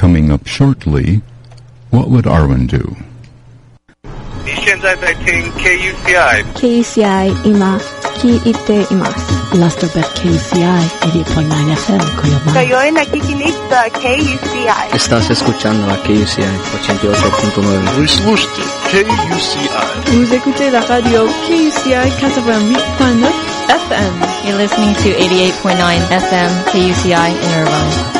Coming up shortly, what would Arwen do? 你现在在听 KUCI KUCI 今聞いています。 Lusterbet KCI 88.9 FM Koyoman. Kayo'y nakikinig sa KUCI. Estás escuchando a KUCI 88.9. Вы слушаете KUCI. Vous écoutez la radio KUCI 88.9 FM. You're listening to 88.9 FM KUCI in Irvine.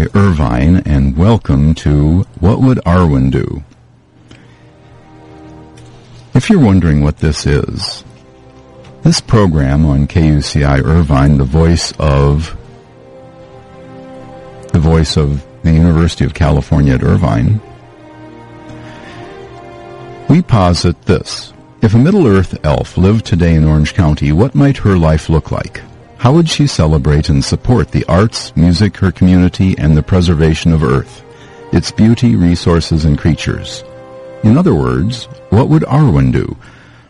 KUCI Irvine, and welcome to What Would Arwen Do? If you're wondering what this is, this program on KUCI Irvine, the voice of the voice of the University of California at Irvine, we posit this. If a Middle-earth elf lived today in Orange County, what might her life look like? How would she celebrate and support the arts, music, her community, and the preservation of Earth, its beauty, resources, and creatures? In other words, what would Arwen do?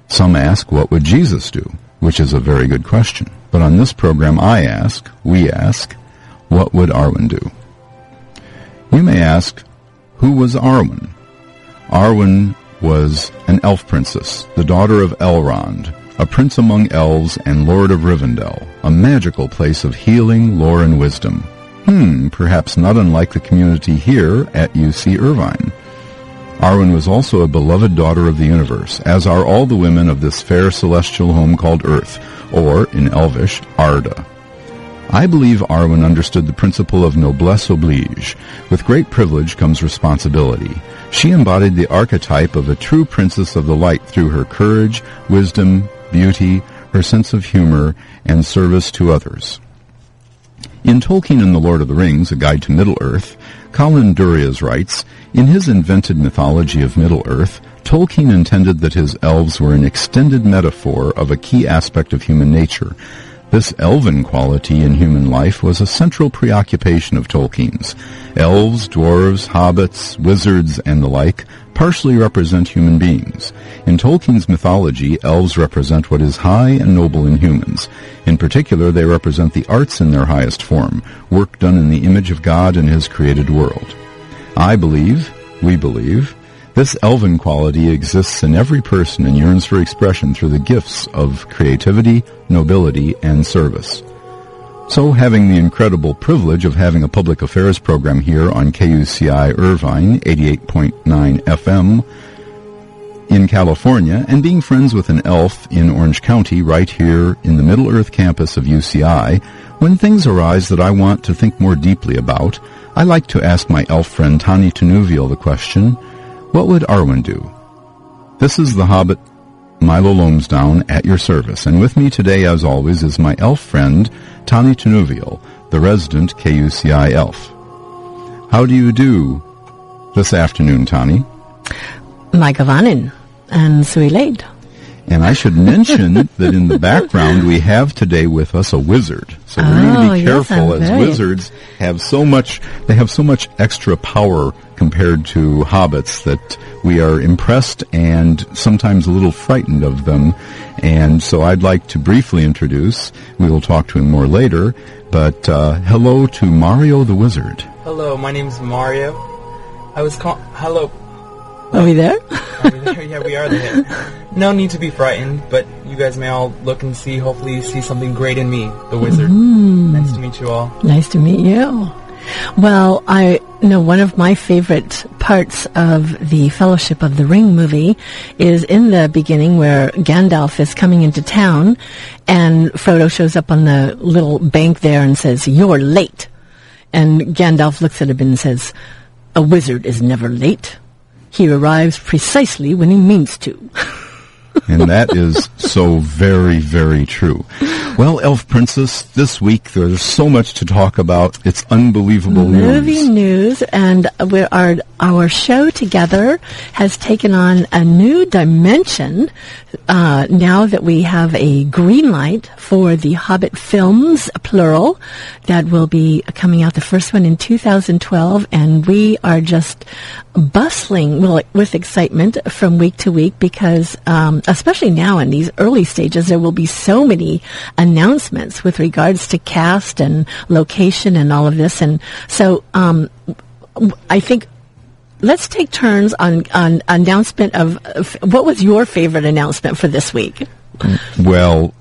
Some ask, what would Jesus do? Which is a very good question. But on this program, I ask, we ask, what would Arwen do? You may ask, who was Arwen? Arwen was an elf princess, the daughter of Elrond, a prince among elves and lord of Rivendell, a magical place of healing, lore, and wisdom. Hmm, perhaps not unlike the community here at UC Irvine. Arwen was also a beloved daughter of the universe, as are all the women of this fair celestial home called Earth, or, in Elvish, Arda. I believe Arwen understood the principle of noblesse oblige. With great privilege comes responsibility. She embodied the archetype of a true princess of the light through her courage, wisdom, beauty, her sense of humor, and service to others. In Tolkien and the Lord of the Rings, A Guide to Middle-earth, Colin Duriez writes, In his invented mythology of Middle-earth, Tolkien intended that his elves were an extended metaphor of a key aspect of human nature. This elven quality in human life was a central preoccupation of Tolkien's. Elves, dwarves, hobbits, wizards, and the like partially represent human beings. In Tolkien's mythology, elves represent what is high and noble in humans. In particular, they represent the arts in their highest form, work done in the image of God and his created world. I believe, we believe, this elven quality exists in every person and yearns for expression through the gifts of creativity, nobility, and service. So, having the incredible privilege of having a public affairs program here on KUCI Irvine 88.9 FM in California, and being friends with an elf in Orange County right here in the Middle Earth campus of UCI, when things arise that I want to think more deeply about, I like to ask my elf friend Tani Tanuvial the question, what would Arwen do? This is the Hobbit Milo Lomsdown at your service, and with me today, as always, is my elf friend, Tani Tanuvial, the resident KUCI elf. How do you do this afternoon, Tani? Mae govannen and Suilad. And I should mention that in the background we have today with us a wizard. So we're going Oh, to be careful I'm as very- wizards have so much, they have so much extra power compared to hobbits that we are impressed and sometimes a little frightened of them. And so I'd like to briefly introduce, we will talk to him more later, but uh, hello to Mario the Wizard. Hello, my name is Mario. I was call- hello. Are we there? are we there? Yeah, we are there. No need to be frightened, but you guys may all look and see, hopefully see something great in me, the wizard. Mm. Nice to meet you all. Nice to meet you. Well, I know one of my favorite parts of the Fellowship of the Ring movie is in the beginning where Gandalf is coming into town and Frodo shows up on the little bank there and says, You're late. And Gandalf looks at him and says, A wizard is never late. He arrives precisely when he means to. and that is so very, very true. Well, Elf Princess, this week there's so much to talk about. It's unbelievable Movie news. news, and our our show together has taken on a new dimension. Uh, now that we have a green light for the Hobbit films, plural, that will be coming out. The first one in 2012, and we are just bustling with excitement from week to week because, um, especially now in these early stages, there will be so many announcements with regards to cast and location and all of this. And so, um, I think let's take turns on, on announcement of, of what was your favorite announcement for this week? Well,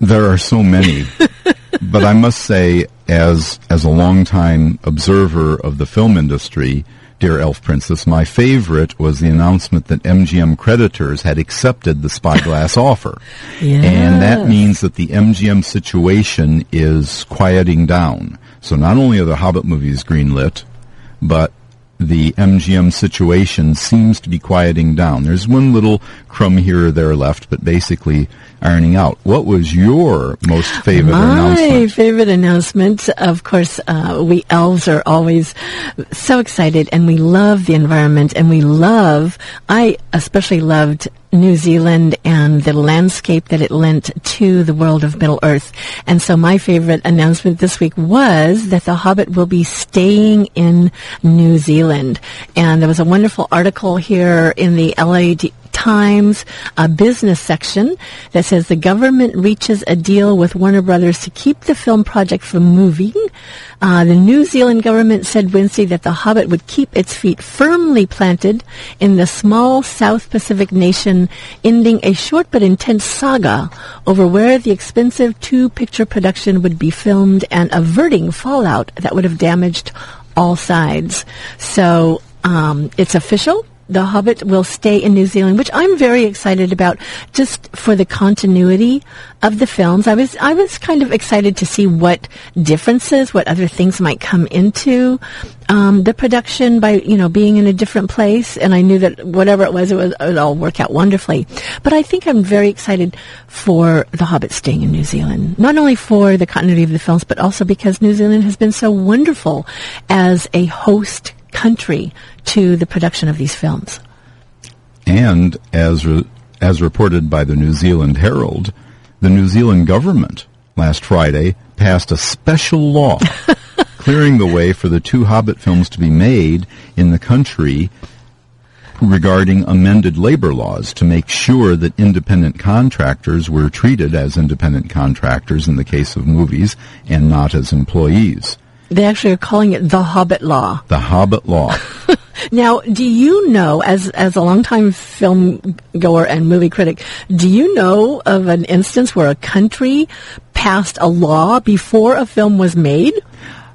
there are so many, but I must say, as as a longtime observer of the film industry, dear Elf Princess, my favorite was the announcement that MGM creditors had accepted the Spyglass offer. Yes. And that means that the MGM situation is quieting down. So not only are the Hobbit movies greenlit, but the MGM situation seems to be quieting down. There's one little crumb here or there left, but basically ironing out. What was your most favorite My announcement? My favorite announcement, of course, uh, we elves are always so excited and we love the environment and we love, I especially loved New Zealand and the landscape that it lent to the world of Middle Earth. And so my favorite announcement this week was that The Hobbit will be staying in New Zealand. And there was a wonderful article here in the LA Times a business section that says the government reaches a deal with Warner Brothers to keep the film project from moving. Uh, the New Zealand government said Wednesday that The Hobbit would keep its feet firmly planted in the small South Pacific nation, ending a short but intense saga over where the expensive two-picture production would be filmed and averting fallout that would have damaged all sides. So um, it's official. The Hobbit will stay in New Zealand, which I'm very excited about, just for the continuity of the films. I was I was kind of excited to see what differences, what other things might come into um, the production by you know being in a different place. And I knew that whatever it was, it was it would all work out wonderfully. But I think I'm very excited for The Hobbit staying in New Zealand, not only for the continuity of the films, but also because New Zealand has been so wonderful as a host country to the production of these films. And as re- as reported by the New Zealand Herald, the New Zealand government last Friday passed a special law clearing the way for the two Hobbit films to be made in the country regarding amended labor laws to make sure that independent contractors were treated as independent contractors in the case of movies and not as employees. They actually are calling it the Hobbit Law. The Hobbit Law. now, do you know, as as a longtime film goer and movie critic, do you know of an instance where a country passed a law before a film was made?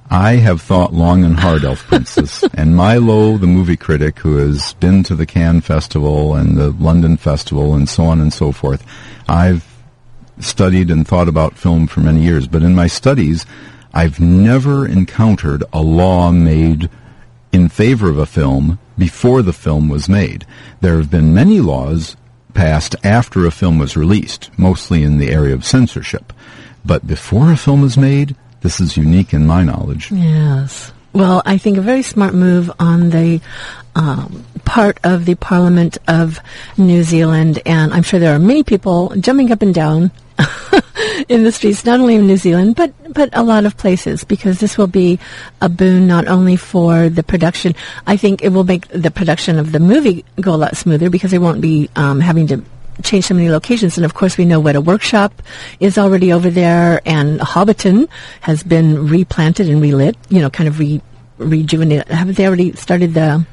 I have thought long and hard, Elf Princess, and Milo, the movie critic, who has been to the Cannes Festival and the London Festival and so on and so forth, I've studied and thought about film for many years, but in my studies, I've never encountered a law made in favor of a film before the film was made. There have been many laws passed after a film was released, mostly in the area of censorship. But before a film is made, this is unique in my knowledge. Yes. Well, I think a very smart move on the um, part of the Parliament of New Zealand, and I'm sure there are many people jumping up and down in the streets, not only in New Zealand, but, but a lot of places, because this will be a boon not only for the production. I think it will make the production of the movie go a lot smoother because they won't be um, having to change so many locations. And of course, we know what a workshop is already over there, and Hobbiton has been replanted and relit, you know, kind of re- rejuvenated. Haven't they already started the,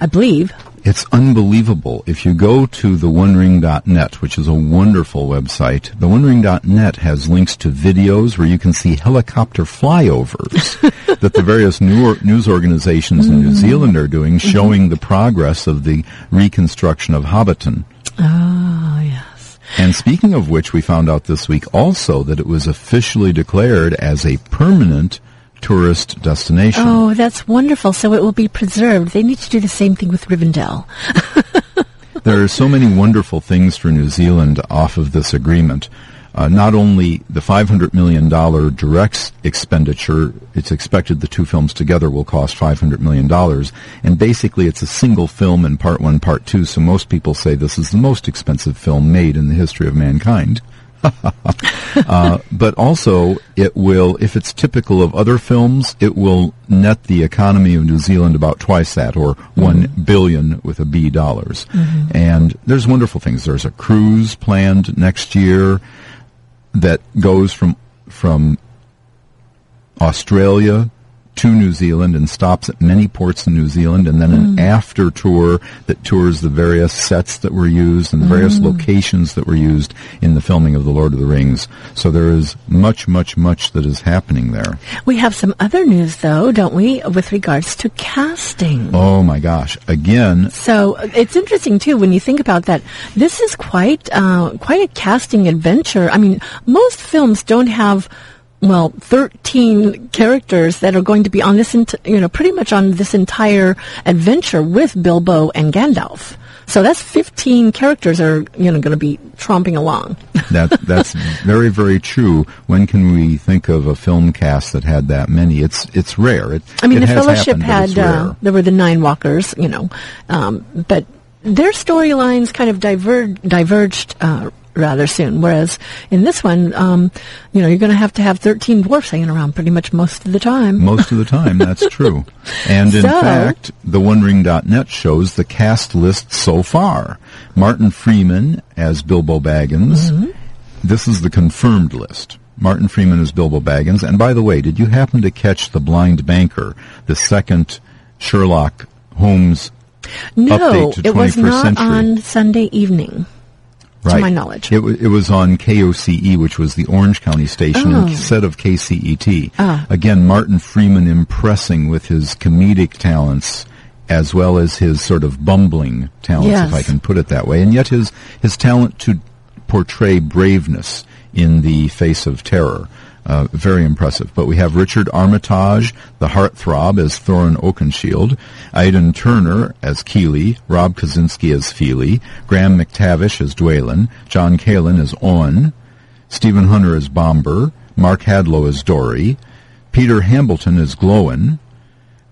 I believe, It's unbelievable. If you go to the OneRing.net, which is a wonderful website, the OneRing.net has links to videos where you can see helicopter flyovers that the various new news organizations in New mm. Zealand are doing, mm-hmm. showing the progress of the reconstruction of Hobbiton. Oh, yes. And speaking of which, we found out this week also that it was officially declared as a permanent tourist destination. Oh, that's wonderful. So it will be preserved. They need to do the same thing with Rivendell. there are so many wonderful things for New Zealand off of this agreement. Uh, not only the $500 million direct expenditure, it's expected the two films together will cost $500 million. And basically it's a single film in part one, part two, so most people say this is the most expensive film made in the history of mankind. uh, but also, it will, if it's typical of other films, it will net the economy of New Zealand about twice that, or mm-hmm. one billion with a B dollars. Mm-hmm. And there's wonderful things. There's a cruise planned next year that goes from from Australia to New Zealand and stops at many ports in New Zealand, and then mm. an after tour that tours the various sets that were used and the various mm. locations that were used in the filming of The Lord of the Rings. So there is much, much, much that is happening there. We have some other news, though, don't we, with regards to casting? Oh my gosh! Again. So it's interesting too when you think about that. This is quite, uh, quite a casting adventure. I mean, most films don't have well, 13 characters that are going to be on this, ent- you know, pretty much on this entire adventure with Bilbo and Gandalf. So that's 15 characters are, you know, going to be tromping along. that, that's very, very true. When can we think of a film cast that had that many? It's, it's rare. It, I mean, the Fellowship happened, had, uh, there were the Nine Walkers, you know, um, but their storylines kind of diverged, diverged uh, rather soon. Whereas in this one, um, you know, you're going to have to have 13 dwarfs hanging around pretty much most of the time. Most of the time, that's true. And in so, fact, the OneRing.net shows the cast list so far. Martin Freeman as Bilbo Baggins. Mm-hmm. This is the confirmed list. Martin Freeman as Bilbo Baggins. And by the way, did you happen to catch The Blind Banker, the second Sherlock Holmes no, update to 21st it was not century? on Sunday evening right. to my knowledge. It, w- it was on KOCE, which was the Orange County station, Oh. instead of KCET. Ah. Again, Martin Freeman impressing with his comedic talents as well as his sort of bumbling talents, Yes. if I can put it that way, and yet his his talent to portray braveness in the face of terror. Uh, very impressive. But we have Richard Armitage, the heartthrob, as Thorin Oakenshield, Aidan Turner as Kili, Rob Kazinsky as Fili, Graham McTavish as Dwalin, John Callen as Oin, Stephen Hunter as Bombur, Mark Hadlow as Dori, Peter Hambleton as Gloin,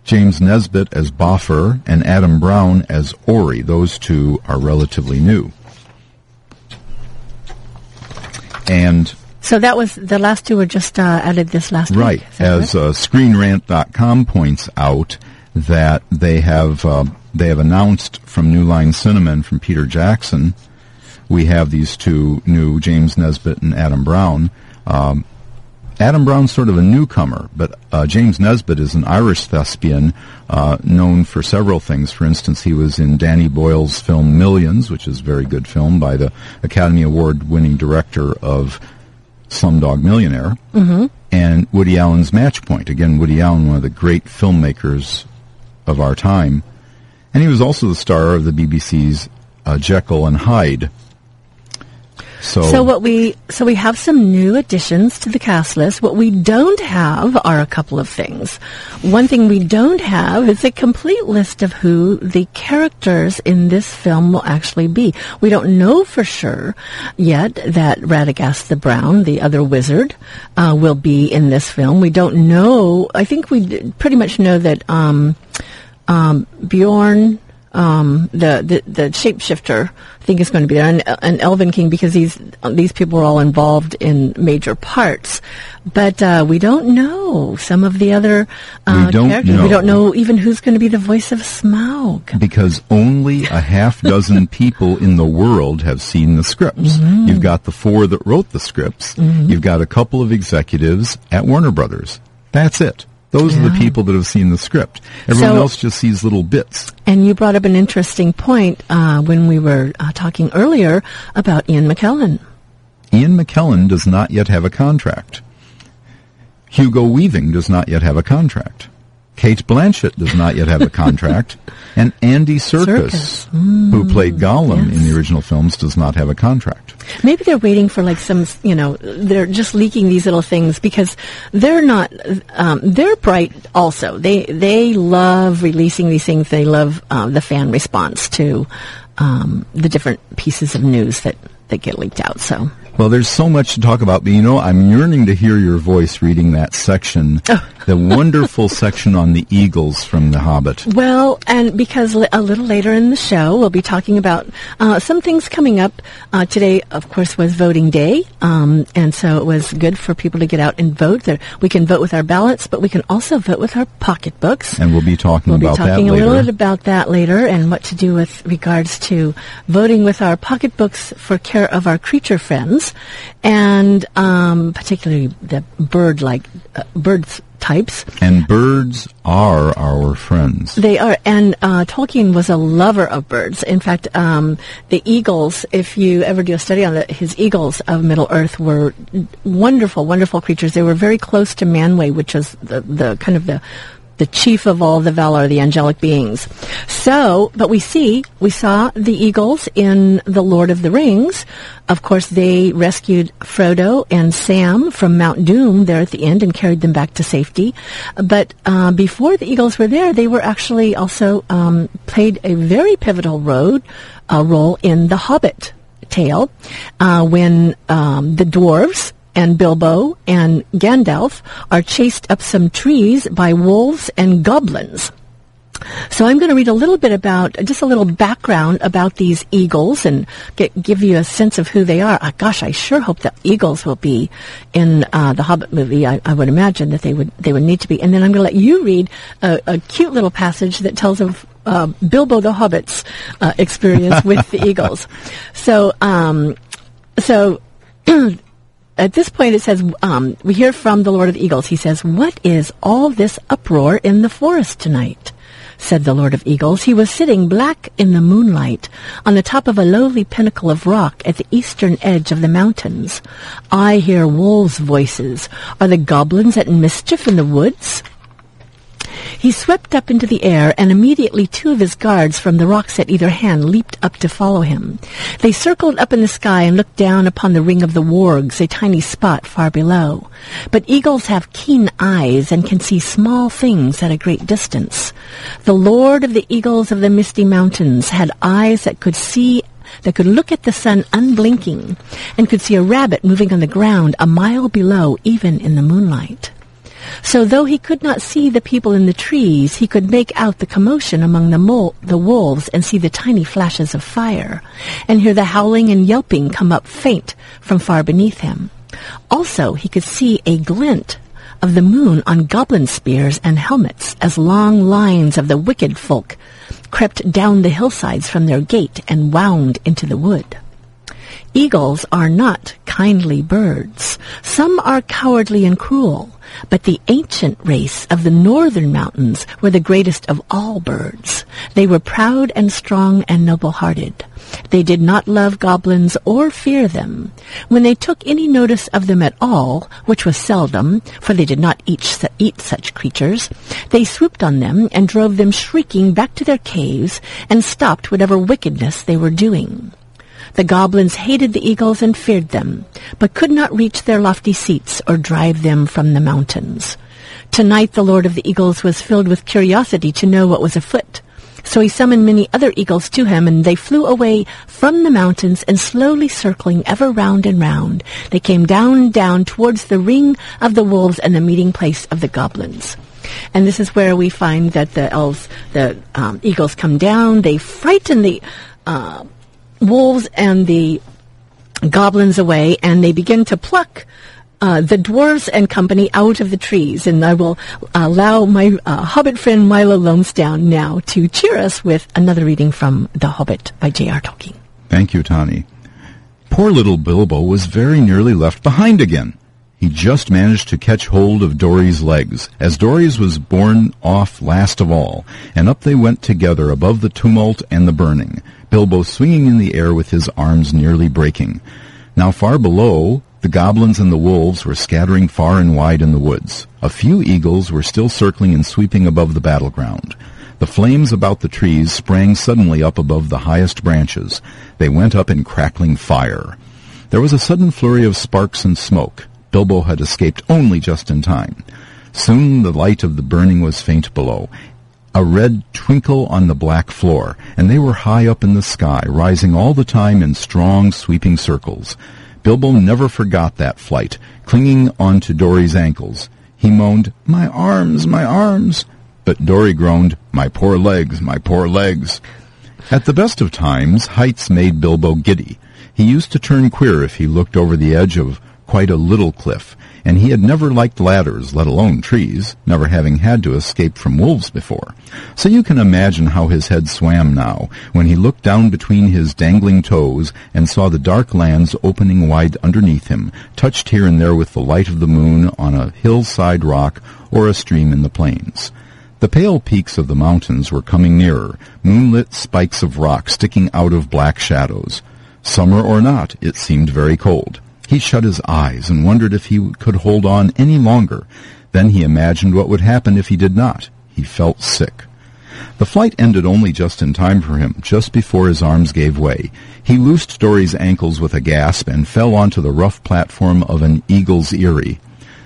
James Nesbitt as Bofur, and Adam Brown as Ori. Those two are relatively new. And So that was the last two were just uh, added this last Right. week. Is that As uh, ScreenRant.com points out, that they have uh, they have announced from New Line Cinema and from Peter Jackson, we have these two new James Nesbitt and Adam Brown. Um, Adam Brown's sort of a newcomer, but uh, James Nesbitt is an Irish thespian uh, known for several things. For instance, he was in Danny Boyle's film Millions, which is a very good film by the Academy Award-winning director of Slumdog Millionaire, Mhm. and Woody Allen's Match Point. Again, Woody Allen, one of the great filmmakers of our time, and he was also the star of the BBC's uh, Jekyll and Hyde. So, So what we so we have some new additions to the cast list. What we don't have are a couple of things. One thing we don't have is a complete list of who the characters in this film will actually be. We don't know for sure yet that Radagast the Brown, the other wizard, uh, will be in this film. We don't know. I think we pretty much know that um, um, Beorn um, the, the the shapeshifter, I think is going to be there, and, and Elven King because these these people are all involved in major parts, but uh, we don't know some of the other uh, We don't characters. know. We don't know even who's going to be the voice of Smaug. because only a half dozen people in the world have seen the scripts. Mhm. You've got the four that wrote the scripts. Mhm. You've got a couple of executives at Warner Brothers. That's it. Those are the people that have seen the script. Everyone So- else just sees little bits. And you brought up an interesting point uh, when we were uh, talking earlier about Ian McKellen. Ian McKellen does not yet have a contract. Hugo Weaving does not yet have a contract. Cate Blanchett does not yet have a contract. and Andy Serkis, who played Gollum in the original films, does not have a contract. Maybe they're waiting for like some, you know, they're just leaking these little things because they're not, um, they're bright also. They, they love releasing these things. They love um, the fan response to um, the different pieces of news that, that get leaked out. So, Well, there's so much to talk about, but you know, I'm yearning to hear your voice reading that section, the wonderful section on the eagles from The Hobbit. Well, and because li- a little later in the show, we'll be talking about uh, some things coming up. Uh, today, of course, was voting day, um, and so it was good for people to get out and vote. There, we can vote with our ballots, but we can also vote with our pocketbooks. And we'll be talking We'll be talking that a little bit about that later and what to do with regards to voting with our pocketbooks for care of our creature friends, and um, particularly the bird-like uh, bird types. and birds are our friends. They are, and uh, Tolkien was a lover of birds. In fact, um, the eagles, if you ever do a study on it, his eagles of Middle Earth were wonderful, wonderful creatures. They were very close to Manwë, which is the, the kind of the the chief of all the Valar, the angelic beings. So, but we see, we saw the eagles in The Lord of the Rings. Of course, they rescued Frodo and Sam from Mount Doom there at the end and carried them back to safety. But uh, before the eagles were there, they were actually also um, played a very pivotal road, uh, role in The Hobbit tale uh, when um, the dwarves and Bilbo and Gandalf are chased up some trees by wolves and goblins. So I'm going to read a little bit about, just a little background about these eagles and get, give you a sense of who they are. Uh, gosh, I sure hope that eagles will be in uh, the Hobbit movie. I, I would imagine that they would they would need to be. And then I'm going to let you read a, a cute little passage that tells of uh, Bilbo the Hobbit's uh, experience with the eagles. So, um, so at this point it says um, we hear from the lord of eagles. He says what is all this uproar in the forest tonight? Said the lord of eagles. He was sitting black in the moonlight on the top of a lowly pinnacle of rock at the eastern edge of the mountains. I hear wolves voices. Are the goblins at mischief in the woods he swept up into the air, and immediately two of his guards from the rocks at either hand leaped up to follow him. They circled up in the sky and looked down upon the ring of the wargs, a tiny spot far below. But eagles have keen eyes and can see small things at a great distance. The lord of the eagles of the misty mountains had eyes that could see that could look at the sun unblinking and could see a rabbit moving on the ground a mile below even in the moonlight. So though he could not see the people in the trees, he could make out the commotion among the, mol- the wolves and see the tiny flashes of fire, and hear the howling and yelping come up faint from far beneath him. Also, he could see a glint of the moon on goblin spears and helmets as long lines of the wicked folk crept down the hillsides from their gate and wound into the wood. Eagles are not kindly birds. Some are cowardly and cruel, but the ancient race of the northern mountains were the greatest of all birds. They were proud and strong and noble-hearted. They did not love goblins or fear them. When they took any notice of them at all, which was seldom, for they did not eat, eat such creatures, they swooped on them and drove them shrieking back to their caves and stopped whatever wickedness they were doing. The goblins hated the eagles and feared them, but could not reach their lofty seats or drive them from the mountains. Tonight the Lord of the Eagles was filled with curiosity to know what was afoot. So he summoned many other eagles to him, and they flew away from the mountains, and slowly circling ever round and round, they came down, down towards the ring of the wolves and the meeting place of the goblins. And this is where we find that the elves, the um, eagles come down, they frighten the uh, wolves and the goblins away, and they begin to pluck uh, the dwarves and company out of the trees. And I will allow my uh, Hobbit friend Milo Lonestown now to cheer us with another reading from The Hobbit by J.R. Tolkien. Thank you, Tani. Poor little Bilbo was very nearly left behind again. He just managed to catch hold of Dori's legs, as Dori's was borne off last of all, and up they went together above the tumult and the burning, Bilbo swinging in the air with his arms nearly breaking. Now far below, the goblins and the wolves were scattering far and wide in the woods. A few eagles were still circling and sweeping above the battleground. The flames about the trees sprang suddenly up above the highest branches. They went up in crackling fire. There was a sudden flurry of sparks and smoke. Bilbo had escaped only just in time. Soon the light of the burning was faint below, a red twinkle on the black floor, and they were high up in the sky, rising all the time in strong, sweeping circles. Bilbo never forgot that flight, clinging on to Dori's ankles. He moaned, My arms, my arms! But Dori groaned, My poor legs, my poor legs! At the best of times, heights made Bilbo giddy. He used to turn queer if he looked over the edge of quite a little cliff, and he had never liked ladders, let alone trees, never having had to escape from wolves before. So you can imagine how his head swam now, when he looked down between his dangling toes and saw the dark lands opening wide underneath him, touched here and there with the light of the moon on a hillside rock or a stream in the plains. The pale peaks of the mountains were coming nearer, moonlit spikes of rock sticking out of black shadows. Summer or not, it seemed very cold. He shut his eyes and wondered if he could hold on any longer. Then he imagined what would happen if he did not. He felt sick. The flight ended only just in time for him, just before his arms gave way. He loosed Dori's ankles with a gasp and fell onto the rough platform of an eagle's eyrie.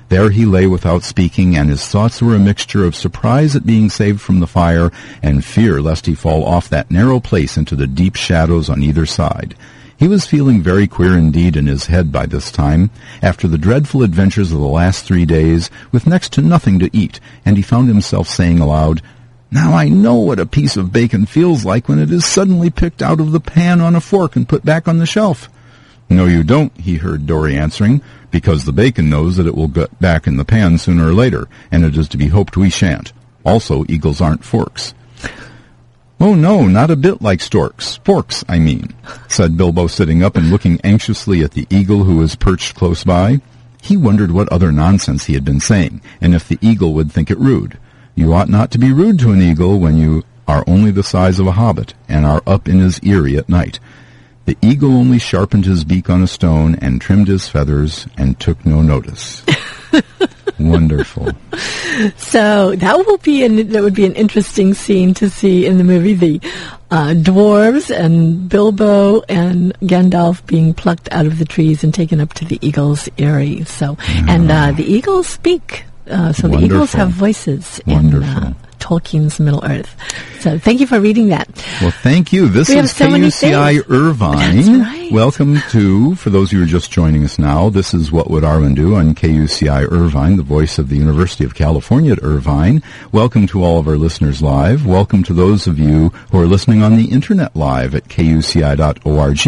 There he lay without speaking, and his thoughts were a mixture of surprise at being saved from the fire and fear lest he fall off that narrow place into the deep shadows on either side. He was feeling very queer indeed in his head by this time, after the dreadful adventures of the last three days, with next to nothing to eat, and he found himself saying aloud, Now I know what a piece of bacon feels like when it is suddenly picked out of the pan on a fork and put back on the shelf. No, you don't, he heard Dori answering, because the bacon knows that it will get back in the pan sooner or later, and it is to be hoped we shan't. Also, eagles aren't forks. Oh, no, not a bit like storks. Forks, I mean, said Bilbo, sitting up and looking anxiously at the eagle who was perched close by. He wondered what other nonsense he had been saying, and if the eagle would think it rude. You ought not to be rude to an eagle when you are only the size of a hobbit, and are up in his eyrie at night. The eagle only sharpened his beak on a stone and trimmed his feathers and took no notice. Wonderful. So that will be an, that would be an interesting scene to see in the movie. The uh, dwarves and Bilbo and Gandalf being plucked out of the trees and taken up to the eagle's eyrie. So and uh, the eagles speak. Uh, so Wonderful. the eagles have voices Wonderful. in uh, Tolkien's Middle Earth. So thank you for reading that. Well, thank you. This We is so KUCI. Irvine. That's right. Welcome to, for those of you who are just joining us now, this is What Would Arwen Do on KUCI Irvine, the voice of the University of California at Irvine. Welcome to all of our listeners live. Welcome to those of you who are listening on the internet live at kuci.org.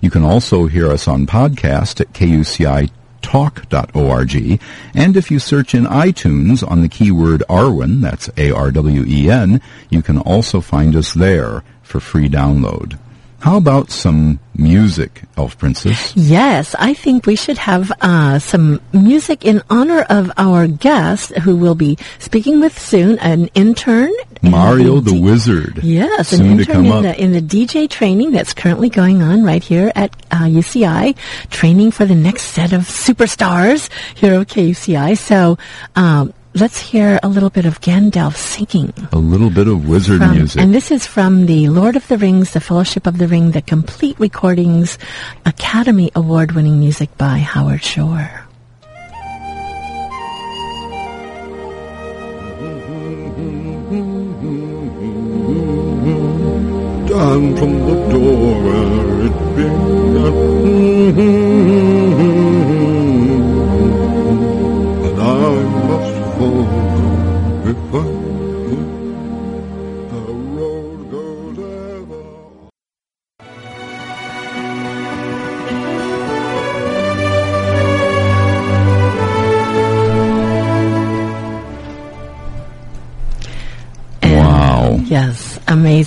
You can also hear us on podcast at KUCI talk.org. And if you search in iTunes on the keyword Arwen, that's A-R-W-E-N, you can also find us there for free download. How about some music, Elf Princess? Yes, I think we should have uh, some music in honor of our guest who we'll be speaking with soon, an intern. in Mario the Wizard. Yes, Soon an to intern in the, in the DJ training that's currently going on right here at uh, UCI, training for the next set of superstars here at KUCI. So um, let's hear a little bit of Gandalf singing. A little bit of wizard From- music. And this is from the Lord of the Rings, the Fellowship of the Ring, the Complete Recordings Academy Award winning music by Howard Shore. down from the door where it began.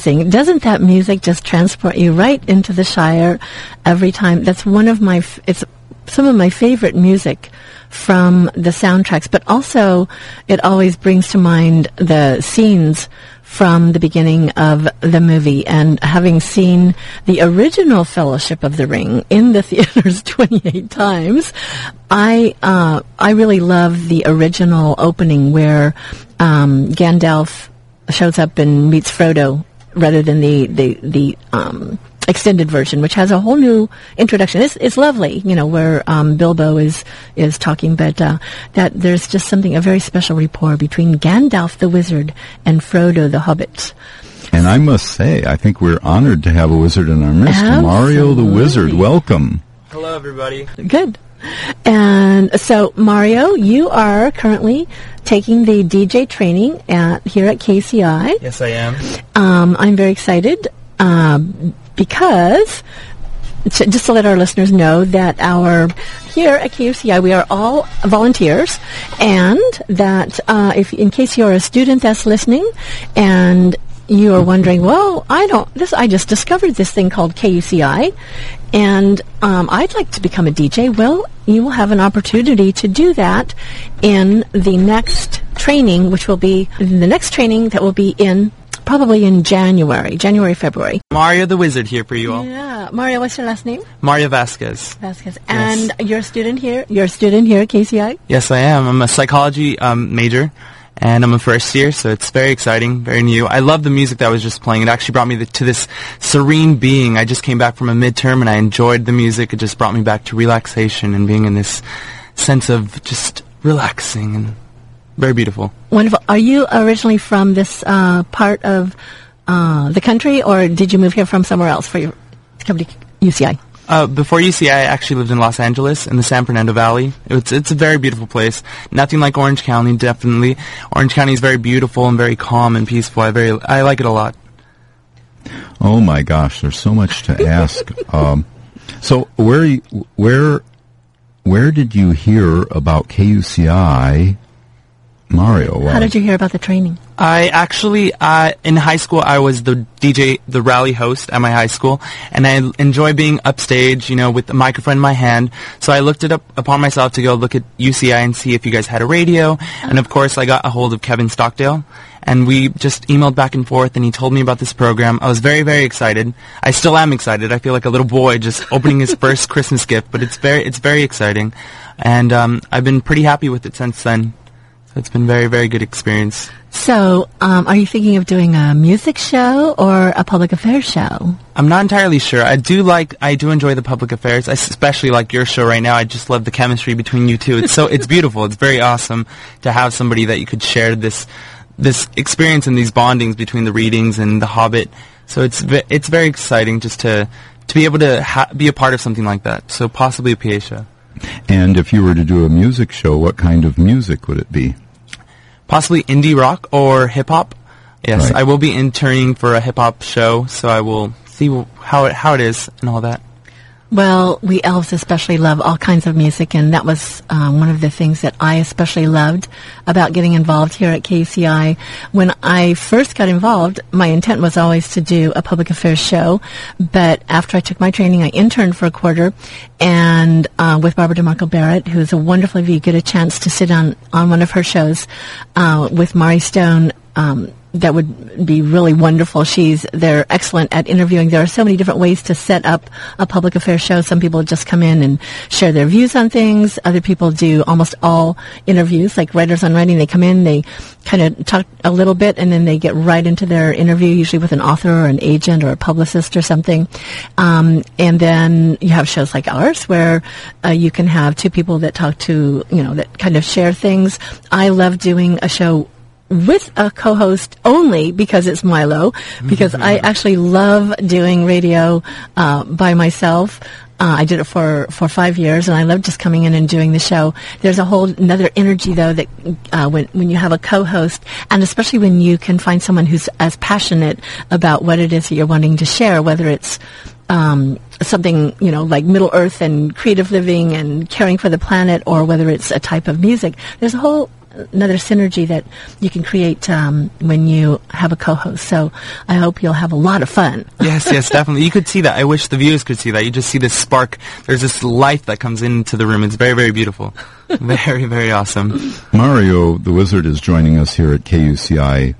Amazing. Doesn't that music just transport you right into the Shire every time? That's one of my, f- it's some of my favorite music from the soundtracks, but also it always brings to mind the scenes from the beginning of the movie. And having seen the original Fellowship of the Ring in the theaters 28 times, I uh, I really love the original opening where um, Gandalf shows up and meets Frodo rather than the the the um, extended version, which has a whole new introduction. It's, it's lovely, you know, where um, Bilbo is is talking, but uh, that there's just something a very special rapport between Gandalf the wizard and Frodo the hobbit. And I must say, I think we're honored to have a wizard in our midst. Absolutely. Mario the wizard, welcome. Hello, everybody. Good. And so, Mario, you are currently taking the DJ training at here at KCI. Yes, I am. Um, I'm very excited um, because to, just to let our listeners know that our here at KUCI we are all volunteers, and that uh, if in case you're a student that's listening and you are wondering, well, I don't. This I just discovered this thing called KUCI, and um, I'd like to become a DJ. Well, you will have an opportunity to do that in the next training, which will be the next training that will be in probably in January, January, February. Mario the Wizard here for you all. Yeah, Mario, what's your last name? Mario Vasquez. Vasquez. And you're a student here. You're a student here at KCI. Yes, I am. I'm a psychology um, major, and I'm a first year, so it's very exciting, very new. I love the music that was just playing. It actually brought me to this serene being. I just came back from a midterm, and I enjoyed the music. It just brought me back to relaxation and being in this sense of just relaxing and very beautiful. Wonderful. Are you originally from this uh, part of uh, the country, or did you move here from somewhere else for your to come to UCI? Uh, before UCI, I actually lived in Los Angeles in the San Fernando Valley. It's it's a very beautiful place. Nothing like Orange County, definitely. Orange County is very beautiful and very calm and peaceful. I very I like it a lot. Oh my gosh, there's so much to ask. um, so where where where did you hear about KUCI, Mario? How did you hear about the training? I actually, uh, in high school, I was the DJ, the rally host at my high school, and I enjoy being upstage, you know, with the microphone in my hand. So I looked it up upon myself to go look at UCI and see if you guys had a radio. And of course, I got a hold of Kevin Stockdale, and we just emailed back and forth, and he told me about this program. I was very, very excited. I still am excited. I feel like a little boy just opening his first Christmas gift, but it's very, it's very exciting, and um, I've been pretty happy with it since then. So it's been very, very good experience. So, um, are you thinking of doing a music show or a public affairs show? I'm not entirely sure. I do like, I do enjoy the public affairs. I especially like your show right now. I just love the chemistry between you two. It's so, it's beautiful. It's very awesome to have somebody that you could share this, this experience and these bondings between the readings and the Hobbit. So it's, it's very exciting just to, to be able to ha- be a part of something like that. So possibly a PA show. And if you were to do a music show, what kind of music would it be? Possibly indie rock or hip hop. Yes, Right. I will be interning for a hip hop show, so I will see how it, how it is and all that. Well, we elves especially love all kinds of music, and that was um, one of the things that I especially loved about getting involved here at KCI. When I first got involved, my intent was always to do a public affairs show, but after I took my training, I interned for a quarter, and uh, with Barbara DeMarco Barrett, who is a wonderful, if you get a chance to sit on, on one of her shows uh, with Marrie Stone, um, that would be really wonderful. She's they're excellent at interviewing. There are so many different ways to set up a public affairs show. Some people just come in and share their views on things. Other people do almost all interviews, like writers on writing. They come in, they kind of talk a little bit, and then they get right into their interview, usually with an author or an agent or a publicist or something. Um, and then you have shows like ours where uh, you can have two people that talk to, you know, that kind of share things. I love doing a show with a co-host only because it's Milo, because I actually love doing radio uh, by myself. Uh, I did it for, for five years, and I love just coming in and doing the show. There's a whole another energy though that uh, when when you have a co-host, and especially when you can find someone who's as passionate about what it is that you're wanting to share, whether it's um, something you know like Middle Earth and creative living and caring for the planet, or whether it's a type of music. There's a whole another synergy that you can create um, when you have a co-host. So I hope you'll have a lot of fun. yes, yes, definitely. You could see that. I wish the viewers could see that. You just see this spark. There's this life that comes into the room. It's very, very beautiful. very, very awesome. Mario, the wizard, is joining us here at KUCI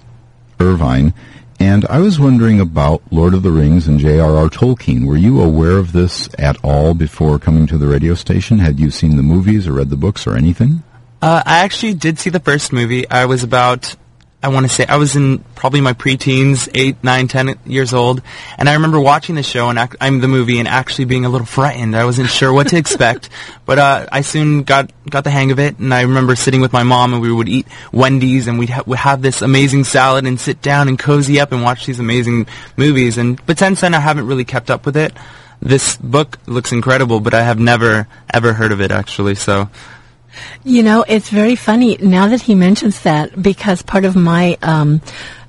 Irvine. And I was wondering about Lord of the Rings and J.R.R. Tolkien. Were you aware of this at all before coming to the radio station? Had you seen the movies or read the books or anything? Uh, I actually did see the first movie. I was about I want to say I was in probably my preteens, eight, nine, ten years old, and I remember watching the show and ac- I'm the movie and actually being a little frightened. I wasn't sure what to expect, but uh, I soon got got the hang of it. And I remember sitting with my mom and we would eat Wendy's and we'd, ha- we'd have this amazing salad and sit down and cozy up and watch these amazing movies. And but since then I haven't really kept up with it. This book looks incredible, but I have never ever heard of it actually. So you know, it's very funny now that he mentions that because part of my um,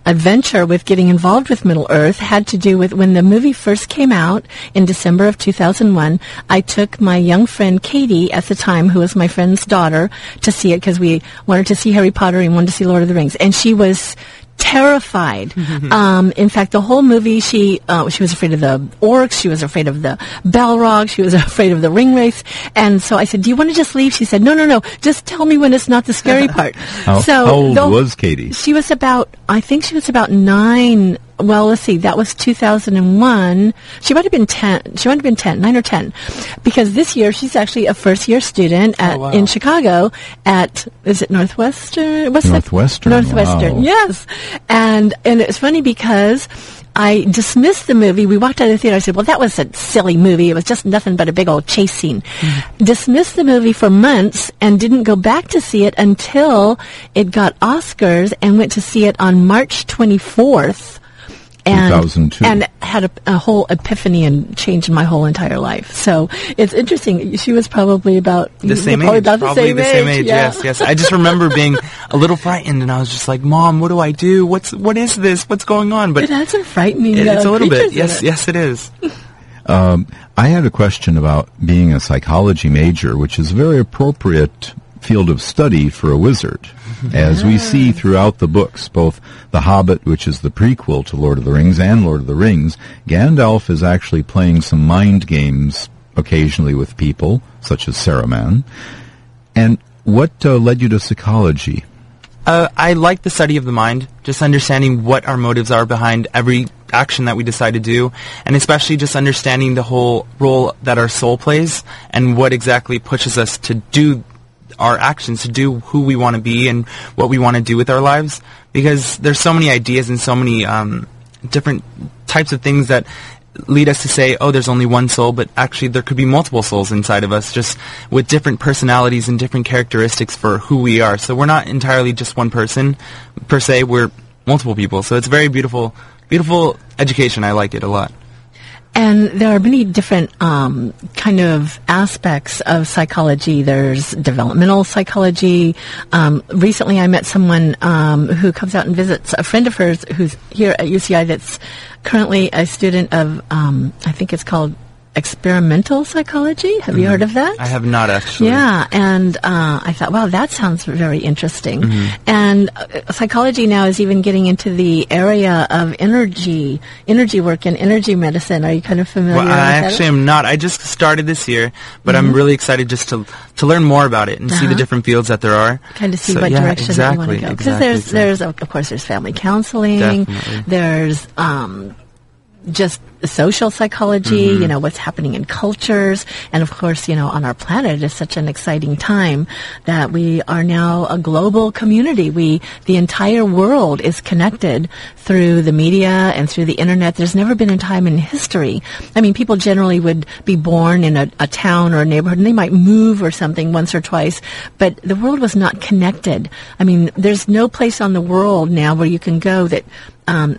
adventure with getting involved with Middle Earth had to do with when the movie first came out in December of 2001. I took my young friend Katie at the time, who was my friend's daughter, to see it because we wanted to see Harry Potter and wanted to see Lord of the Rings. And she was terrified. um, in fact, the whole movie, she uh, she was afraid of the orcs. She was afraid of the Balrog. She was afraid of the Ringwraiths. And so I said, "Do you want to just leave?" She said, "No, no, no. Just tell me when it's not the scary part." how, so how old was Katie? She was about, I think she was about nine. Well, let's see. That was 2001. She might have been 10. She might have been 10, 9 or 10. Because this year she's actually a first year student at, oh, wow. in Chicago at, is it Northwestern? What's that? Northwestern, Northwestern. wow. Yes. And, and it's funny because I dismissed the movie. We walked out of the theater. I said, well, that was a silly movie. It was just nothing but a big old chase scene. Mm-hmm. Dismissed the movie for months and didn't go back to see it until it got Oscars and went to see it on March 24th. And, 2002. and had a, a whole epiphany and changed my whole entire life. So it's interesting. She was probably about the same probably age. About the probably same the same age. age. yeah. Yes, yes. I just remember being a little frightened, and I was just like, "Mom, what do I do? What's what is this? What's going on?" But It had some frightening. it- it's uh, a little bit. Yes, it. yes, it is. Um, I had a question about being a psychology major, which is a very appropriate field of study for a wizard. As we see throughout the books, both The Hobbit, which is the prequel to Lord of the Rings, and Lord of the Rings, Gandalf is actually playing some mind games occasionally with people, such as Saruman. And what uh, led you to psychology? Uh, I like the study of the mind, just understanding what our motives are behind every action that we decide to do, and especially just understanding the whole role that our soul plays and what exactly pushes us to do our actions, to do who we want to be and what we want to do with our lives. Because there's so many ideas and so many um, different types of things that lead us to say, oh, there's only one soul, but actually there could be multiple souls inside of us, just with different personalities and different characteristics for who we are. So we're not entirely just one person per se. We're multiple people. So it's very beautiful, beautiful education. I like it a lot. And there are many different um, kind of aspects of psychology. There's developmental psychology. Um, recently, I met someone um, who comes out and visits a friend of hers who's here at UCI that's currently a student of, um, I think it's called experimental psychology. Have you heard of that? I have not actually. Yeah, and uh, I thought, wow, that sounds very interesting. Mm-hmm. And uh, psychology now is even getting into the area of energy, energy work and energy medicine. Are you kind of familiar Well, with I actually am not. I just started this year, but I'm really excited just to to learn more about it and see the Mm-hmm. Uh-huh. different fields that there are. kind of see So, what yeah, direction exactly, you want to go. Because Exactly, there's, exactly. there's, of course, there's family counseling. Definitely. There's um, just social psychology. Mm-hmm. You know what's happening in cultures, and of course, you know, on our planet is such an exciting time that we are now a global community. We, the entire world, is connected through the media and through the internet. There's never been a time in history. I mean, people generally would be born in a, a town or a neighborhood, and they might move or something once or twice, but the world was not connected. I mean, there's no place on the world now where you can go that um,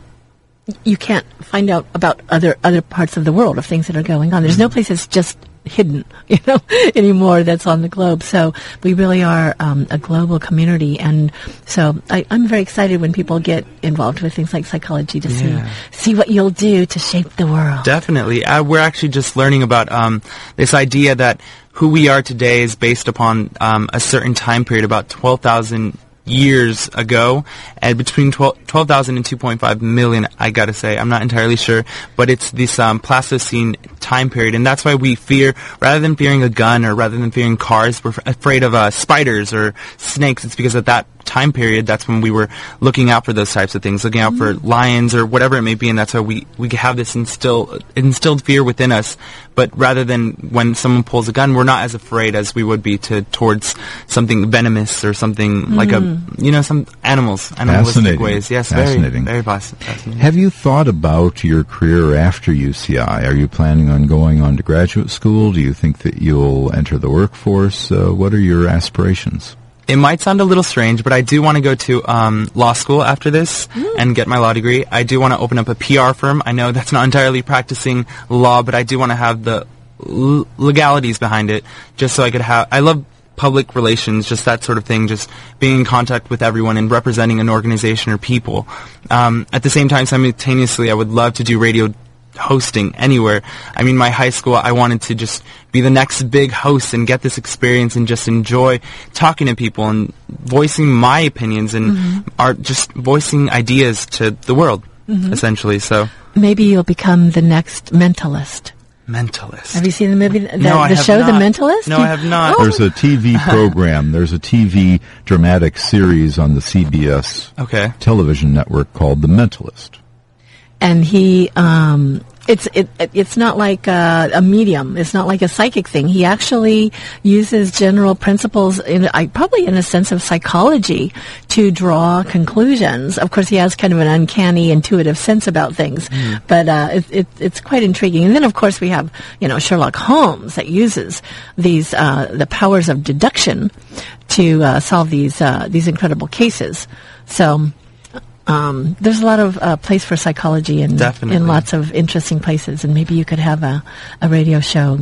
you can't find out about other other parts of the world of things that are going on. There's no place that's just hidden, you know, anymore that's on the globe. So we really are um, a global community, and so I, I'm very excited when people get involved with things like psychology to Yeah. see see what you'll do to shape the world. Definitely. Uh, we're actually just learning about um, this idea that who we are today is based upon um, a certain time period, about 12,000 years ago, and between 12 12,000 and 2.5 million, I gotta say. I'm not entirely sure, but it's this um, Pleistocene time period, and that's why we fear, rather than fearing a gun or rather than fearing cars, we're f- afraid of uh, spiders or snakes. It's because at that time period, that's when we were looking out for those types of things, looking out for lions or whatever it may be, and that's why we, we have this instill, instilled fear within us. But rather than when someone pulls a gun, we're not as afraid as we would be to towards something venomous or something like a, you know, some animals, animalistic Fascinating. ways. Yes, Fascinating. very, very fascinating. Have you thought about your career after UCI? Are you planning on going on to graduate school? Do you think that you'll enter the workforce? Uh, what are your aspirations? It might sound a little strange, but I do want to go to um, law school after this and get my law degree. I do want to open up a PR firm. I know that's not entirely practicing law, but I do want to have the l- legalities behind it, just so I could have. I love public relations, just that sort of thing, just being in contact with everyone and representing an organization or people. Um, at the same time, simultaneously, I would love to do radio hosting anywhere. I mean, my high school, I wanted to just be the next big host and get this experience and just enjoy talking to people and voicing my opinions and are just voicing ideas to the world, Mhm. essentially. So, Maybe you'll become the next mentalist. mentalist. Have you seen the movie, the, No, I the have show, The. Mentalist? No, I have not. Oh, There's a TV program. There's a TV dramatic series on the CBS Okay. television network called The Mentalist. And he um it's it, it it's not like a, a medium. It's not like a psychic thing. He actually uses general principles in I probably in a sense of psychology to draw conclusions. Of course he has kind of an uncanny intuitive sense about things but uh it, it, it's quite intriguing. And then of course we have you know Sherlock Holmes that uses these uh the powers of deduction to uh, solve these uh these incredible cases. So um, there's a lot of uh, place for psychology in Definitely. in lots of interesting places, and maybe you could have a, a radio show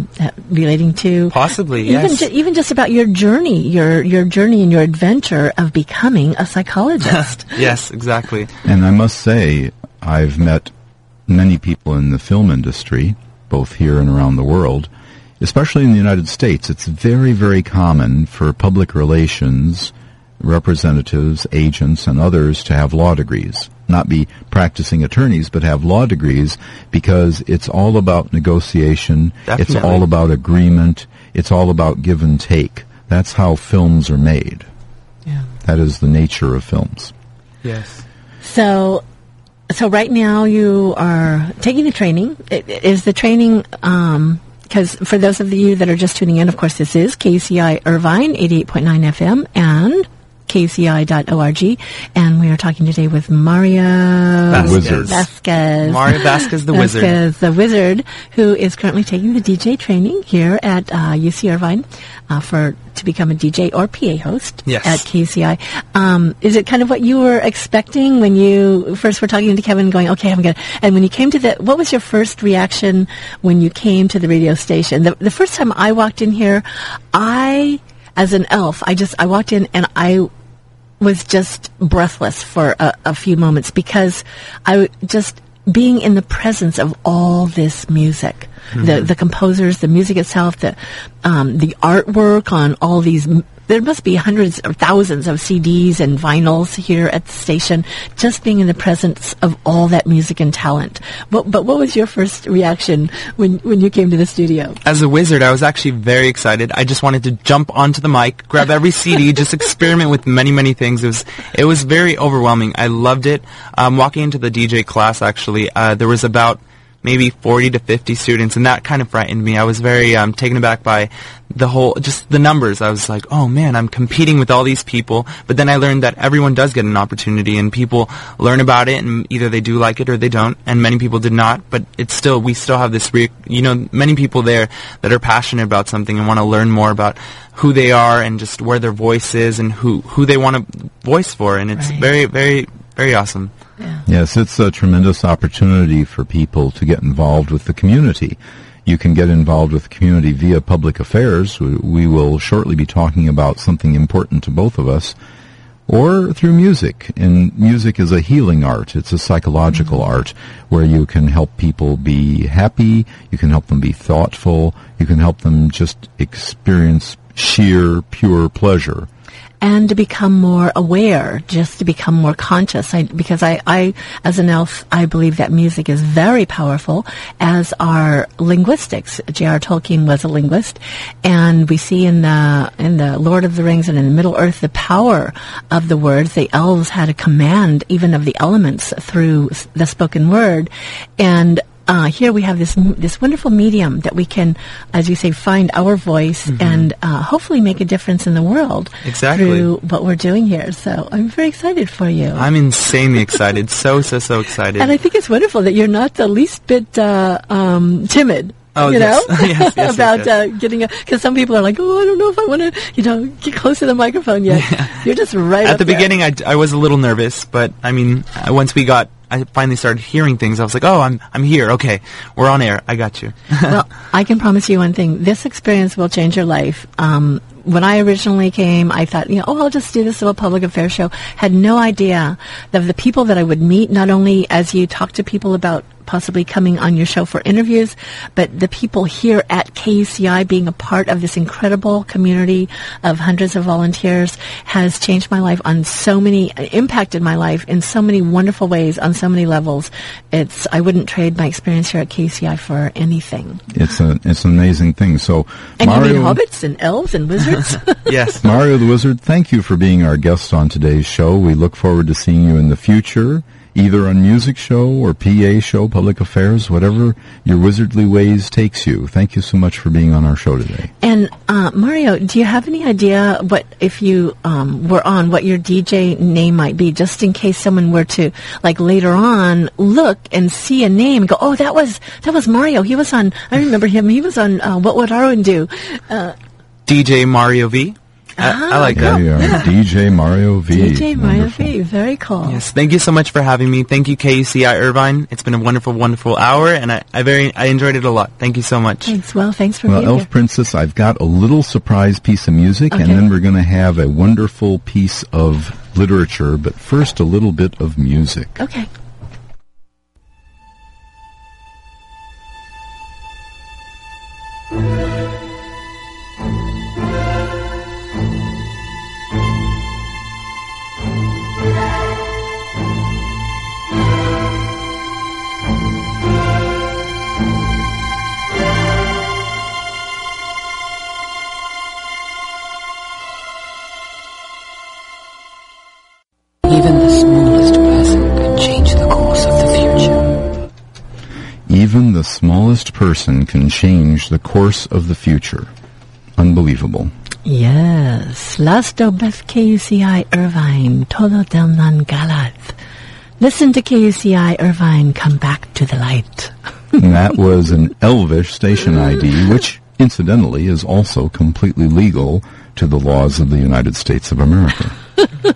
relating to Possibly, even yes. ju- even just about your journey, your your journey and your adventure of becoming a psychologist. yes, exactly. And I must say, I've met many people in the film industry, both here and around the world, especially in the United States. It's very, very common for public relations representatives, agents, and others to have law degrees. Not be practicing attorneys, but have law degrees because it's all about negotiation. It's all about agreement. It's all about give and take. That's how films are made. Yeah. That is the nature of films. Yes. So, so right now you are taking the training. Is the training, um, because for those of you that are just tuning in, of course, this is KUCI Irvine, 88.9 FM, and KUCI.org. And we are talking today with Mario Vasquez. Wizard. Vasquez. Mario Vasquez, the wizard. Vasquez, the wizard, who is currently taking the DJ training here at uh, UC Irvine uh, for to become a DJ or PA host Yes. at KCI. Um, is it kind of what you were expecting when you first were talking to Kevin, going, "Okay, I'm gonna," and when you came to the, what was your first reaction when you came to the radio station? The, the first time I walked in here, I, as an elf, I just I walked in and I was just breathless for a, a few moments because I just being in the presence of all this music, the the composers, the music itself, the um, the artwork on all these. m- There must be hundreds or thousands of CDs and vinyls here at the station. Just being in the presence of all that music and talent. But, but what was your first reaction when when you came to the studio? As a wizard, I was actually very excited. I just wanted to jump onto the mic, grab every CD, just experiment with many, many things. It was it was very overwhelming. I loved it. Um, walking into the DJ class, actually, uh, there was about maybe 40 to 50 students, and that kind of frightened me. I was very um, taken aback by the whole, just the numbers. I was like, oh man, I'm competing with all these people. But then I learned that everyone does get an opportunity, and people learn about it, and either they do like it or they don't. And many people did not. But it's still, we still have this, re- you know, many people there that are passionate about something and want to learn more about who they are and just where their voice is and who who they want to voice for. And it's Right. very, very, very awesome. Yes, it's a tremendous opportunity for people to get involved with the community. You can get involved with the community via public affairs. We- We will shortly be talking about something important to both of us. Or through music. And music is a healing art. It's a psychological mm-hmm. art where you can help people be happy, you can help them be thoughtful, you can help them just experience sheer, pure pleasure. And to become more aware, just to become more conscious. I, because I, I, as an elf, I believe that music is very powerful, as are linguistics. J.R. Tolkien was a linguist, and we see in the in the Lord of the Rings and in the Middle Earth the power of the words. The elves had a command even of the elements through the spoken word, and uh, here we have this this wonderful medium that we can, as you say, find our voice mm-hmm. and uh, hopefully make a difference in the world exactly. through what we're doing here. So I'm very excited for you. I'm insanely excited, so so so excited. And I think it's wonderful that you're not the least bit uh, um, timid. Oh, you yes. know, yes, yes, about Uh, getting a because some people are like, oh, I don't know if I want to, you know, get close to the microphone yet. Yeah. You're just right at the there. beginning. I, I was a little nervous, but I mean, uh, once we got I finally started hearing things. I was like, "Oh, I'm I'm here. Okay, we're on air. I got you." well, I can promise you one thing: this experience will change your life. Um, when I originally came, I thought, you know, oh, I'll just do this little public affairs show. Had no idea of the people that I would meet, not only as you talk to people about possibly coming on your show for interviews, but the people here at KUCI being a part of this incredible community of hundreds of volunteers has changed my life on so many, impacted my life in so many wonderful ways on so many levels. It's, I wouldn't trade my experience here at KUCI for anything. It's a, it's an amazing thing. So, and Mario, you mean hobbits and elves and wizards? yes. Mario the Wizard, thank you for being our guest on today's show. We look forward to seeing you in the future either on music show or PA show, public affairs, whatever your wizardly ways takes you. Thank you so much for being on our show today. And uh, Mario, do you have any idea what if you um, were on what your DJ name might be, just in case someone were to like later on look and see a name and go, oh, that was that was Mario. He was on. I remember him. He was on. Uh, what would Arwen do? Uh, DJ Mario V. I, I ah, like There that. you are, DJ Mario V. DJ Mario Wonderful. V. Very cool. Yes, thank you so much for having me. Thank you, KUCI Irvine. It's been a wonderful, wonderful hour, and I, I very I enjoyed it a lot. Thank you so much. Thanks. Well, thanks for Well, being Elf here. Princess, I've got a little surprise piece of music, and then we're going to have a wonderful piece of literature. But first, a little bit of music. Okay. Even the smallest person can change the course of the future. Unbelievable. Yes. Las Dobeth KUCI Irvine, Todo del Nan Galath. Listen to KUCI Irvine, come back to the light. that was an Elvish station ID, which incidentally is also completely legal to the laws of the United States of America.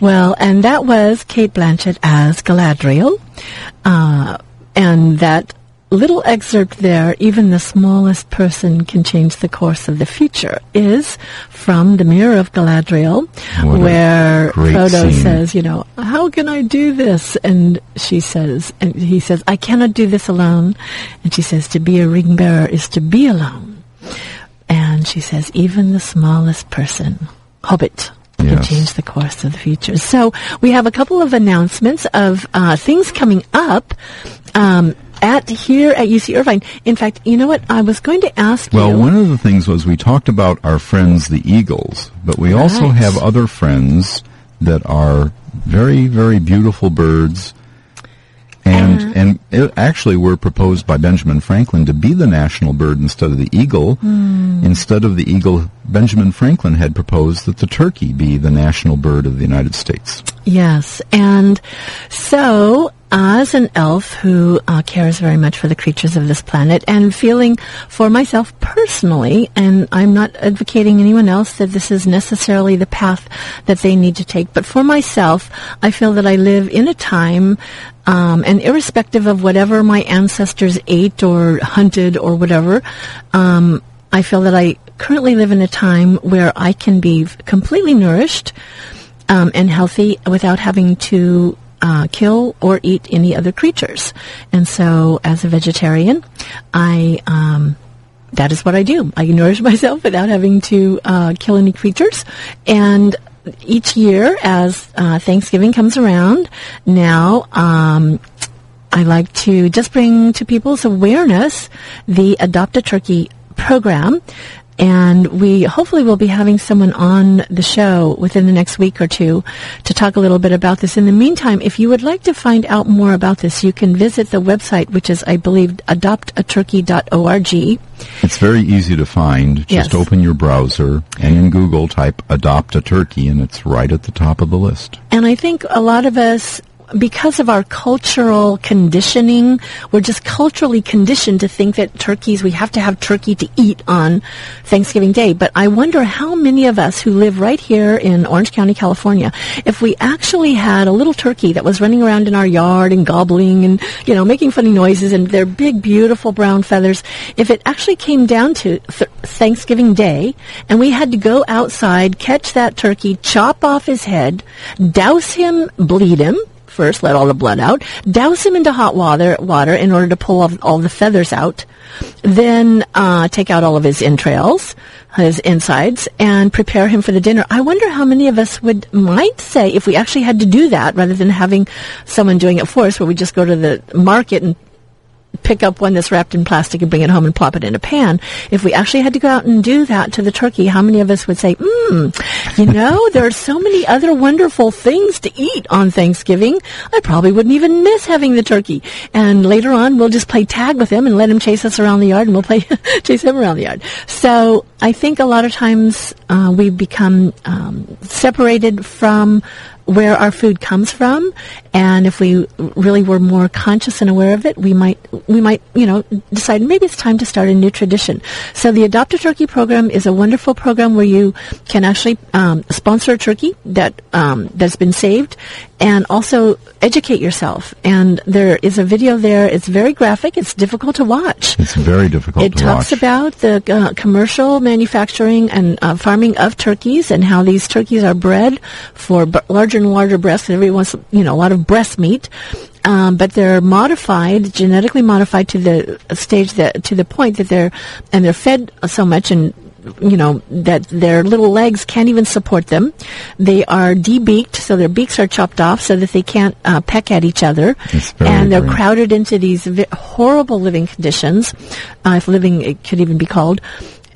Well, and that was Cate Blanchett as Galadriel. Uh, and that little excerpt there, even the smallest person can change the course of the future, is from the Mirror of Galadriel, What where Frodo scene. says, you know, how can I do this? And she says, and he says, I cannot do this alone. And she says, to be a ring bearer is to be alone. And she says, even the smallest person, Hobbit, can change the course of the future. So we have a couple of announcements of uh, things coming up um, at here at UC Irvine. In fact, you know what? I was going to ask Well, you. one of the things was we talked about our friends, the Eagles, but we also have other friends that are very, very beautiful birds. And Uh-huh. and it actually were proposed by Benjamin Franklin to be the national bird instead of the eagle. Hmm. Instead of the eagle, Benjamin Franklin had proposed that the turkey be the national bird of the United States. Yes, and so as an elf who uh, cares very much for the creatures of this planet and feeling for myself personally, and I'm not advocating anyone else that this is necessarily the path that they need to take, but for myself, I feel that I live in a time, um, and irrespective of whatever my ancestors ate or hunted or whatever, um, I feel that I currently live in a time where I can be completely nourished um, and healthy without having to uh, kill or eat any other creatures. And so, as a vegetarian, I um, that is what I do. I nourish myself without having to uh, kill any creatures. And each year, as uh, Thanksgiving comes around, now um, I like to just bring to people's awareness the Adopt a Turkey program and we hopefully will be having someone on the show within the next week or two to talk a little bit about this. In the meantime, if you would like to find out more about this, you can visit the website, which is, I believe, adoptaturkey.org. It's very easy to find. Just Yes. open your browser and in Google type adopt a turkey and it's right at the top of the list. And I think a lot of us, because of our cultural conditioning, we're just culturally conditioned to think that turkeys, we have to have turkey to eat on Thanksgiving Day. But I wonder how many of us who live right here in Orange County, California, if we actually had a little turkey that was running around in our yard and gobbling and, you know, making funny noises and their big, beautiful brown feathers, if it actually came down to th- Thanksgiving Day and we had to go outside, catch that turkey, chop off his head, douse him, bleed him, first, let all the blood out, douse him into hot water, water in order to pull all the feathers out, then uh, take out all of his entrails, his insides, and prepare him for the dinner. I wonder how many of us would might say if we actually had to do that rather than having someone doing it for us, where we just go to the market and pick up one that's wrapped in plastic and bring it home and plop it in a pan. If we actually had to go out and do that to the turkey, how many of us would say, mm, you know, there are so many other wonderful things to eat on Thanksgiving. I probably wouldn't even miss having the turkey. And later on, we'll just play tag with him and let him chase us around the yard and we'll play, chase him around the yard. So I think a lot of times, uh, we become, um, separated from where our food comes from and if we really were more conscious and aware of it we might we might you know decide maybe it's time to start a new tradition. So the adopt a turkey program is a wonderful program where you can actually um, sponsor a turkey that um, that's been saved and also educate yourself. And there is a video there. It's very graphic. It's difficult to watch. It's very difficult it talks watch. about the uh, commercial manufacturing and uh, farming of turkeys and how these turkeys are bred for b- larger and larger breasts. And everyone wants, you know, a lot of breast meat. Um, but they're modified, genetically modified to the stage that, to the point that they're, and they're fed so much and you know that their little legs can't even support them. They are debeaked, so their beaks are chopped off so that they can't uh, peck at each other, and they're very- crowded into these vi- horrible living conditions, uh, if living it could even be called,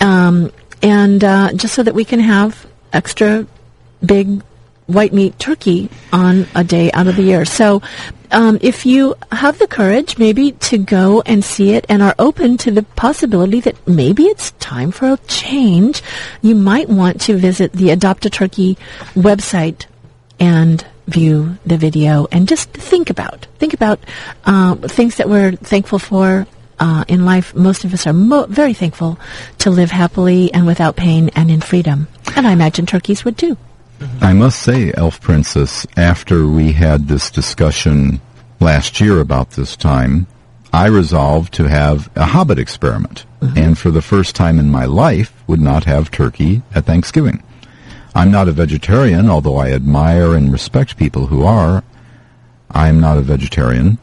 um, and uh, just so that we can have extra big white meat turkey on a day out of the year. So, um, if you have the courage, maybe to go and see it, and are open to the possibility that maybe it's time for a change, you might want to visit the Adopt a Turkey website and view the video and just think about think about uh, things that we're thankful for uh, in life. Most of us are mo- very thankful to live happily and without pain and in freedom, and I imagine turkeys would too. I must say, Elf Princess, after we had this discussion last year about this time, I resolved to have a Hobbit experiment. Mm-hmm. And for the first time in my life, would not have turkey at Thanksgiving. I'm not a vegetarian, although I admire and respect people who are. I'm not a vegetarian.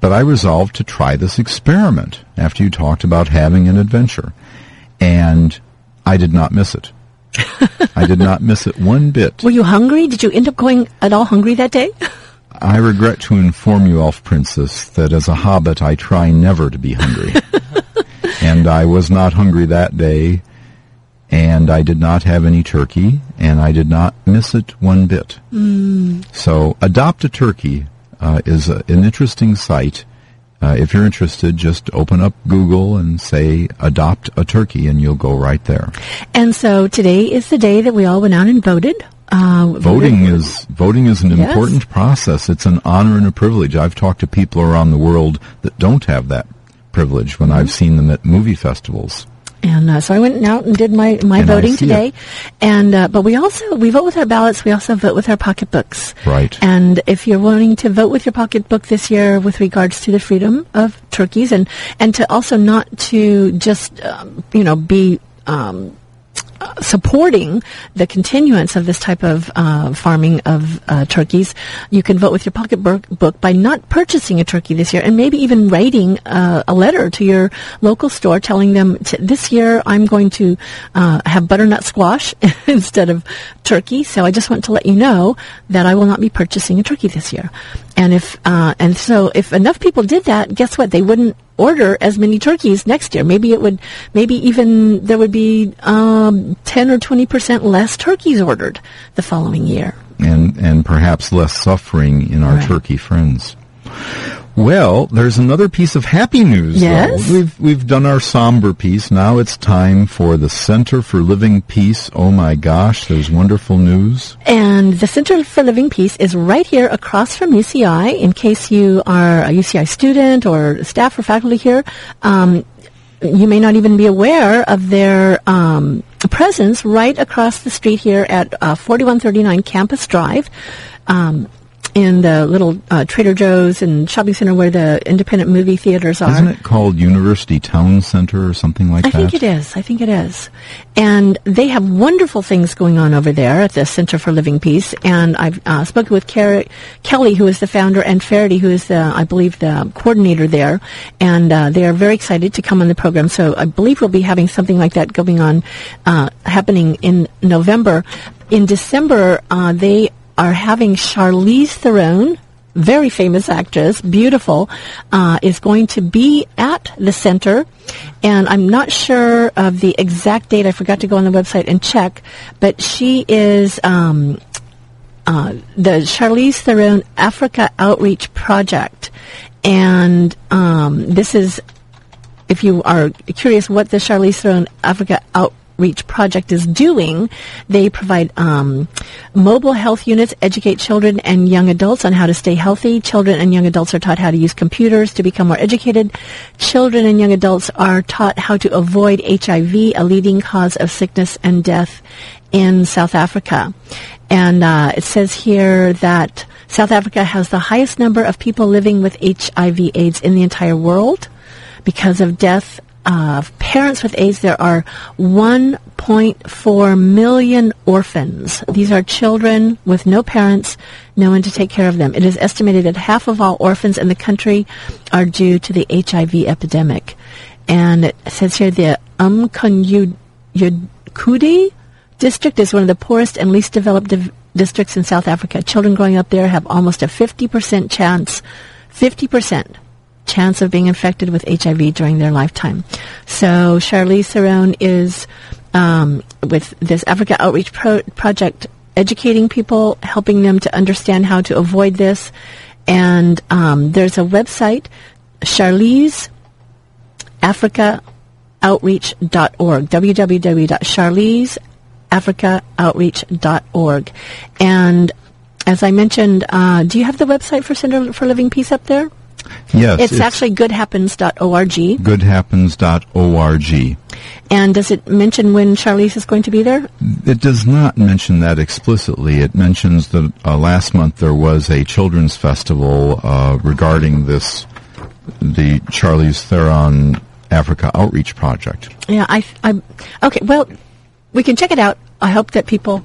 But I resolved to try this experiment after you talked about having an adventure. And I did not miss it. I did not miss it one bit. Were you hungry? Did you end up going at all hungry that day? I regret to inform you, Elf Princess, that as a hobbit I try never to be hungry. and I was not hungry that day, and I did not have any turkey, and I did not miss it one bit. So, Adopt a Turkey uh, is a, an interesting site. Uh, if you're interested, just open up Google and say "Adopt a Turkey," and you'll go right there. And so today is the day that we all went out and voted. Uh, Voting voted- is voting is an Yes. important process. It's an honor and a privilege. I've talked to people around the world that don't have that privilege when I've seen them at movie festivals. And uh, so I went out and did my, my And voting today. And uh, but we also we vote with our ballots. We also vote with our pocketbooks. Right. And if you're wanting to vote with your pocketbook this year with regards to the freedom of turkeys and and to also not to just um, you know be um, supporting the continuance of this type of uh, farming of uh, turkeys, you can vote with your pocketbook by not purchasing a turkey this year and maybe even writing uh, a letter to your local store telling them this year I'm going to uh, have butternut squash instead of turkey. So I just want to let you know that I will not be purchasing a turkey this year. And if uh, and so if enough people did that, guess what? They wouldn't order as many turkeys next year. Maybe it would, maybe even there would be um, 10 or 20 percent less turkeys ordered the following year. And, and perhaps less suffering in our Right. turkey friends. Well, there's another piece of happy news. Yes? Though. We've we've done our somber piece. Now it's time for the Center for Living Peace. Oh my gosh, there's wonderful news. And the Center for Living Peace is right here across from UCI. In case you are a UCI student or staff or faculty here, um, you may not even be aware of their um, presence right across the street here at uh, 4139 Campus Drive. Um, in the little uh, Trader Joe's and shopping center where the independent movie theaters are. Isn't it called University Town Center or something like I that? I think it is. I think it is. And they have wonderful things going on over there at the Center for Living Peace. And I've uh, spoken with Car- Kelly, who is the founder, and Faraday, who is the, I believe, the coordinator there. And uh, they are very excited to come on the program. So I believe we'll be having something like that going on, uh, happening in November. In December, uh, they are having Charlize Theron, very famous actress, beautiful, uh, is going to be at the center. And I'm not sure of the exact date. I forgot to go on the website and check. But she is um, uh, the Charlize Theron Africa Outreach Project. And um, this is if you are curious what the Charlize Theron Africa Outreach Reach project is doing, they provide um, mobile health units, educate children and young adults on how to stay healthy. Children and young adults are taught how to use computers to become more educated. Children and young adults are taught how to avoid HIV, a leading cause of sickness and death in South Africa. And uh, it says here that South Africa has the highest number of people living with HIV/AIDS in the entire world because of death of parents with AIDS, there are 1.4 million orphans. These are children with no parents, no one to take care of them. It is estimated that half of all orphans in the country are due to the HIV epidemic. And it says here the Umkhanyakude district is one of the poorest and least developed div- districts in South Africa. Children growing up there have almost a 50% chance, 50% chance of being infected with HIV during their lifetime. So Charlize Theron is um, with this Africa Outreach Pro- Project educating people, helping them to understand how to avoid this. And um, there's a website, Charlize africaoutreach.org, www.charlizeafricaoutreach.org. And as I mentioned, uh, do you have the website for Center for Living Peace up there? Yes, It's, actually goodhappens.org. goodhappens.org. And does it mention when Charlize is going to be there? It does not mention that explicitly. It mentions that uh, last month there was a children's festival uh, regarding this, the Charlize Theron Africa Outreach Project. Yeah, I, I, okay, well, we can check it out. I hope that people,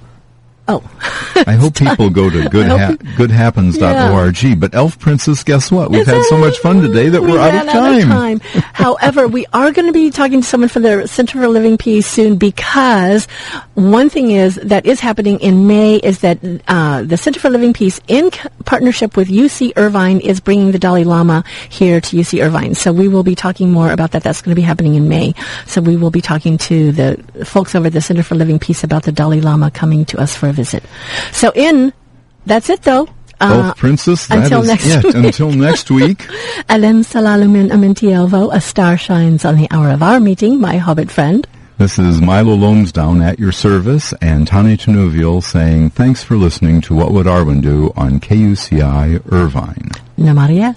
oh. I hope people go to good ha- goodhappens.org. But Elf Princess, guess what? We've had so much fun today that we we're out ran of time. However, we are going to be talking to someone from the Center for Living Peace soon because one thing is that is happening in May is that uh, the Center for Living Peace, in c- partnership with UC Irvine, is bringing the Dalai Lama here to UC Irvine. So we will be talking more about that. That's going to be happening in May. So we will be talking to the folks over at the Center for Living Peace about the Dalai Lama coming to us for a visit. So in that's it though. Uh, Elf Princess, that until next it. week. Until next week. Alem salalumin amentielvo, a star shines on the hour of our meeting, my hobbit friend. This is Milo Loamsdown at your service and Tani Tanuvial saying thanks for listening to What Would Arwen Do on KUCI Irvine. Namaria.